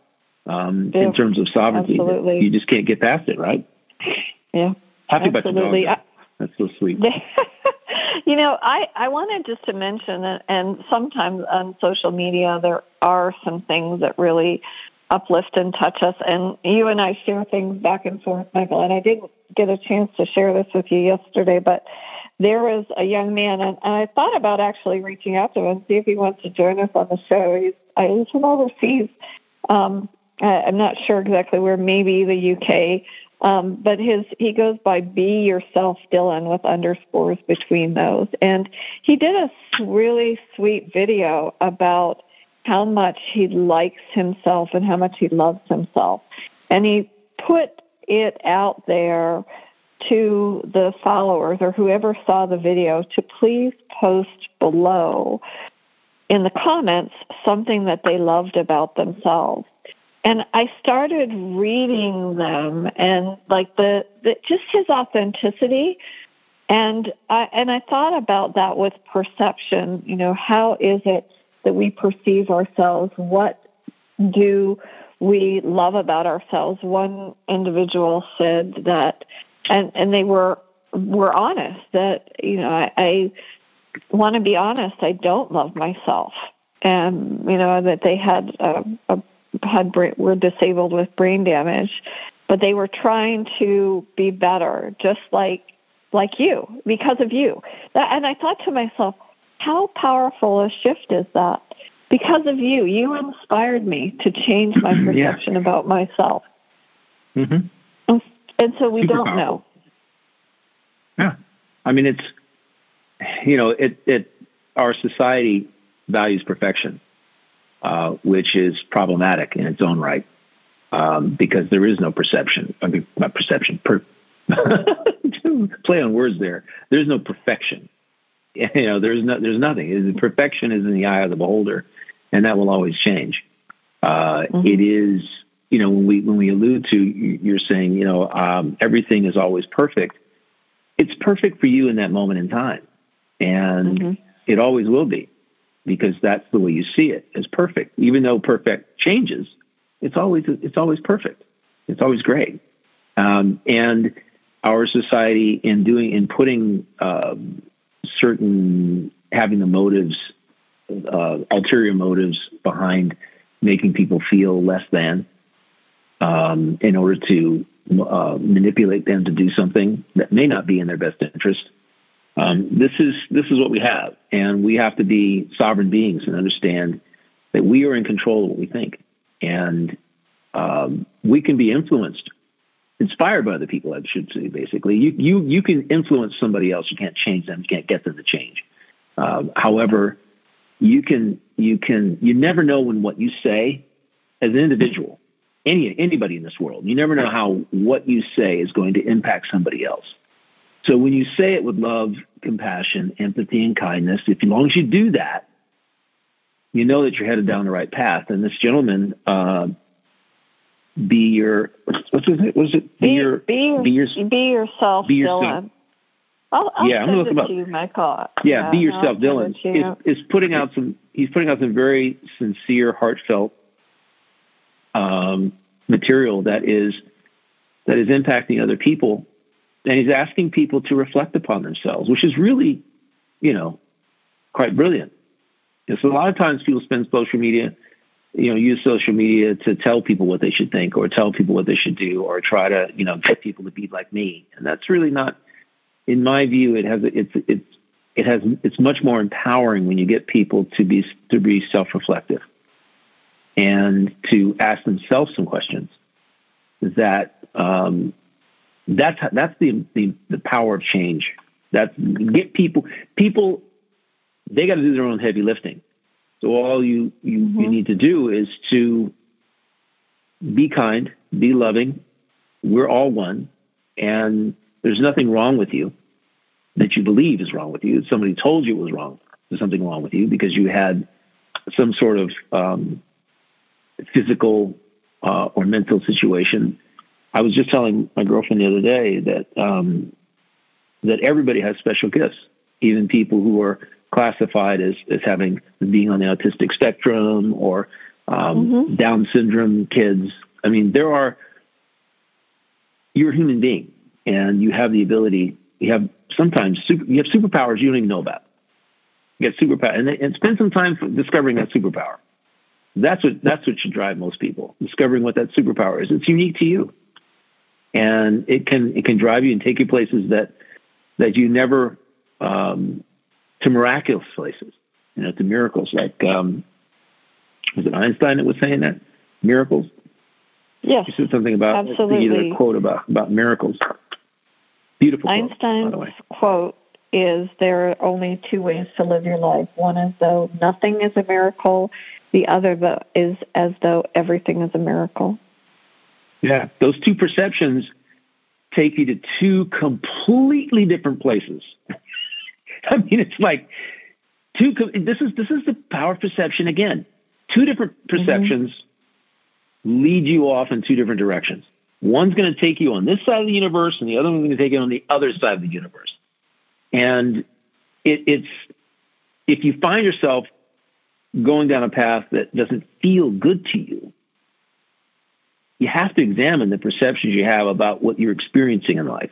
um, yeah, in terms of sovereignty you just can't get past it right yeah Happy Absolutely. about your dog. That's so sweet. you know, I, I wanted just to mention that, and sometimes on social media there are some things that really uplift and touch us. And you and I share things back and forth, Michael. And I didn't get a chance to share this with you yesterday, but there was a young man, and, and I thought about actually reaching out to him and see if he wants to join us on the show. He's, I, he's from overseas. Um, I, I'm not sure exactly where, maybe the UK. Um, but his he goes by Be Yourself Dylan with underscores between those, and he did a really sweet video about how much he likes himself and how much he loves himself, and he put it out there to the followers or whoever saw the video to please post below in the comments something that they loved about themselves. And I started reading them and like the, the just his authenticity. And I and I thought about that with perception, you know, how is it that we perceive ourselves? What do we love about ourselves? One individual said that and and they were were honest that, you know, I, I want to be honest, I don't love myself. And you know that they had a, a had were disabled with brain damage, but they were trying to be better, just like like you, because of you. That, and I thought to myself, how powerful a shift is that? Because of you, you inspired me to change my perception yeah. about myself. Mm-hmm. And, and so we Super don't powerful. know. Yeah, I mean it's you know it it our society values perfection uh, which is problematic in its own right um, because there is no perception. I mean, not perception. Per, play on words there. There's no perfection. You know, there's no, there's nothing. Perfection is in the eye of the beholder, and that will always change. Uh, mm-hmm. it is, you know, when we when we allude to you're saying, you know, um, everything is always perfect. It's perfect for you in that moment in time, and mm-hmm. it always will be because that's the way you see it as perfect. Even though perfect changes, it's always it's always perfect. It's always great. Um, and our society in doing in putting um, certain having the motives, uh, ulterior motives behind making people feel less than, um, in order to uh, manipulate them to do something that may not be in their best interest. Um, this is this is what we have, and we have to be sovereign beings and understand that we are in control of what we think, and um, we can be influenced, inspired by other people. I should say, basically, you you you can influence somebody else. You can't change them. You can't get them to change. Um, however, you can you can you never know when what you say as an individual, any anybody in this world, you never know how what you say is going to impact somebody else. So when you say it with love, compassion, empathy, and kindness, if as long as you do that, you know that you're headed down the right path. And this gentleman, uh, be your what's it? Was it be, be your be, be, your, be yourself, be yourself. Dylan. I'll, I'll yeah, I'm looking up. You, Michael. Yeah, yeah, be yourself, Dylan. Is, is putting out some. He's putting out some very sincere, heartfelt um, material that is that is impacting other people and he's asking people to reflect upon themselves, which is really, you know, quite brilliant. so a lot of times people spend social media, you know, use social media to tell people what they should think or tell people what they should do or try to, you know, get people to be like me. And that's really not, in my view, it has it's it's it has it's much more empowering when you get people to be to be self-reflective and to ask themselves some questions that um, that's that's the, the the power of change. That's get people people they got to do their own heavy lifting. So all you you, mm-hmm. you need to do is to be kind, be loving. We're all one, and there's nothing wrong with you that you believe is wrong with you. Somebody told you it was wrong. There's something wrong with you because you had some sort of um, physical uh, or mental situation I was just telling my girlfriend the other day that um, that everybody has special gifts, even people who are classified as as having being on the autistic spectrum or um, mm-hmm. Down syndrome kids. I mean, there are. You're a human being, and you have the ability. You have sometimes super, you have superpowers you don't even know about. You get superpower, and, and spend some time discovering that superpower. That's what that's what should drive most people. Discovering what that superpower is. It's unique to you, and it can it can drive you and take you places that that you never um, to miraculous places. You know, to miracles like um, was it Einstein that was saying that miracles? Yes, he said something about absolutely. a quote about about miracles. Beautiful. Einstein's quote, quote is there are only two ways to live your life. One is though nothing is a miracle. The other is as though everything is a miracle. Yeah, those two perceptions take you to two completely different places. I mean, it's like two. This is this is the power of perception again. Two different mm-hmm. perceptions mm-hmm. lead you off in two different directions. One's going to take you on this side of the universe, and the other one's going to take you on the other side of the universe. And it, it's if you find yourself going down a path that doesn't feel good to you, you have to examine the perceptions you have about what you're experiencing in life,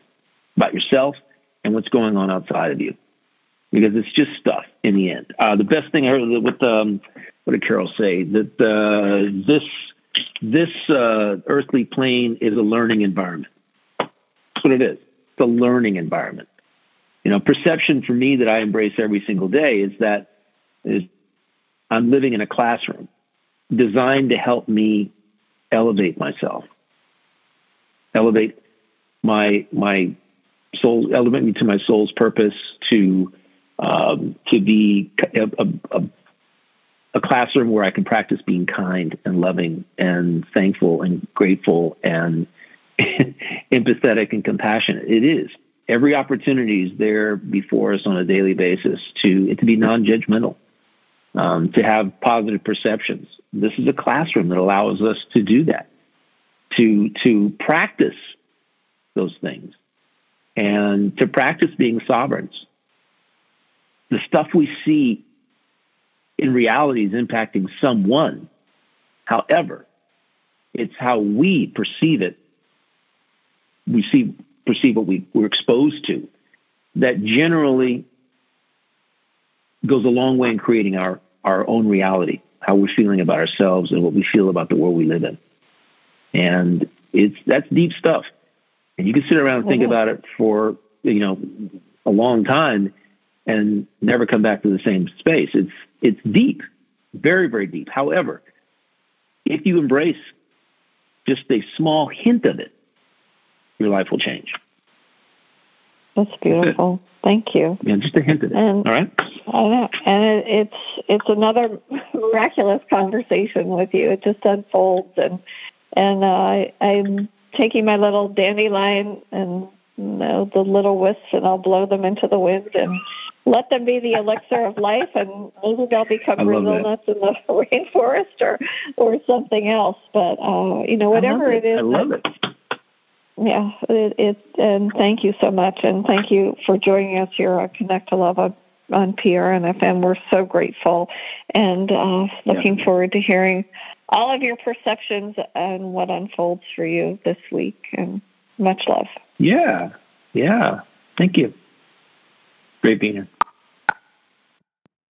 about yourself and what's going on outside of you, because it's just stuff in the end. Uh, the best thing I heard with um, what did Carol say that uh, this this uh, earthly plane is a learning environment. That's what it is. It's a learning environment. You know, perception for me that I embrace every single day is that is I'm living in a classroom designed to help me elevate myself, elevate my my soul, elevate me to my soul's purpose, to um, to be a, a, a classroom where I can practice being kind and loving and thankful and grateful and empathetic and compassionate. It is every opportunity is there before us on a daily basis to to be non-judgmental, um, to have positive perceptions. This is a classroom that allows us to do that, to to practice those things, and to practice being sovereigns. The stuff we see in reality is impacting someone. However, it's how we perceive it. We see perceive what we, we're exposed to, that generally goes a long way in creating our, our own reality, how we're feeling about ourselves and what we feel about the world we live in. And it's that's deep stuff. And you can sit around and think uh-huh. about it for, you know, a long time and never come back to the same space. It's it's deep, very, very deep. However, if you embrace just a small hint of it, your life will change. That's beautiful. Thank you. Yeah, just a hint of it. And, All right. I know, and it, it's it's another miraculous conversation with you. It just unfolds, and and uh, I, I'm taking my little dandelion and you know, the little wisps, and I'll blow them into the wind and let them be the elixir of life, and maybe they'll become Brazil nuts in the rainforest or or something else. But uh, you know, whatever it. it is, I love it yeah, it, it, and thank you so much, and thank you for joining us here on Connect to Love on, on PRN We're so grateful, and uh, looking yeah. forward to hearing all of your perceptions and what unfolds for you this week. And much love. Yeah, yeah. Thank you. Great being here.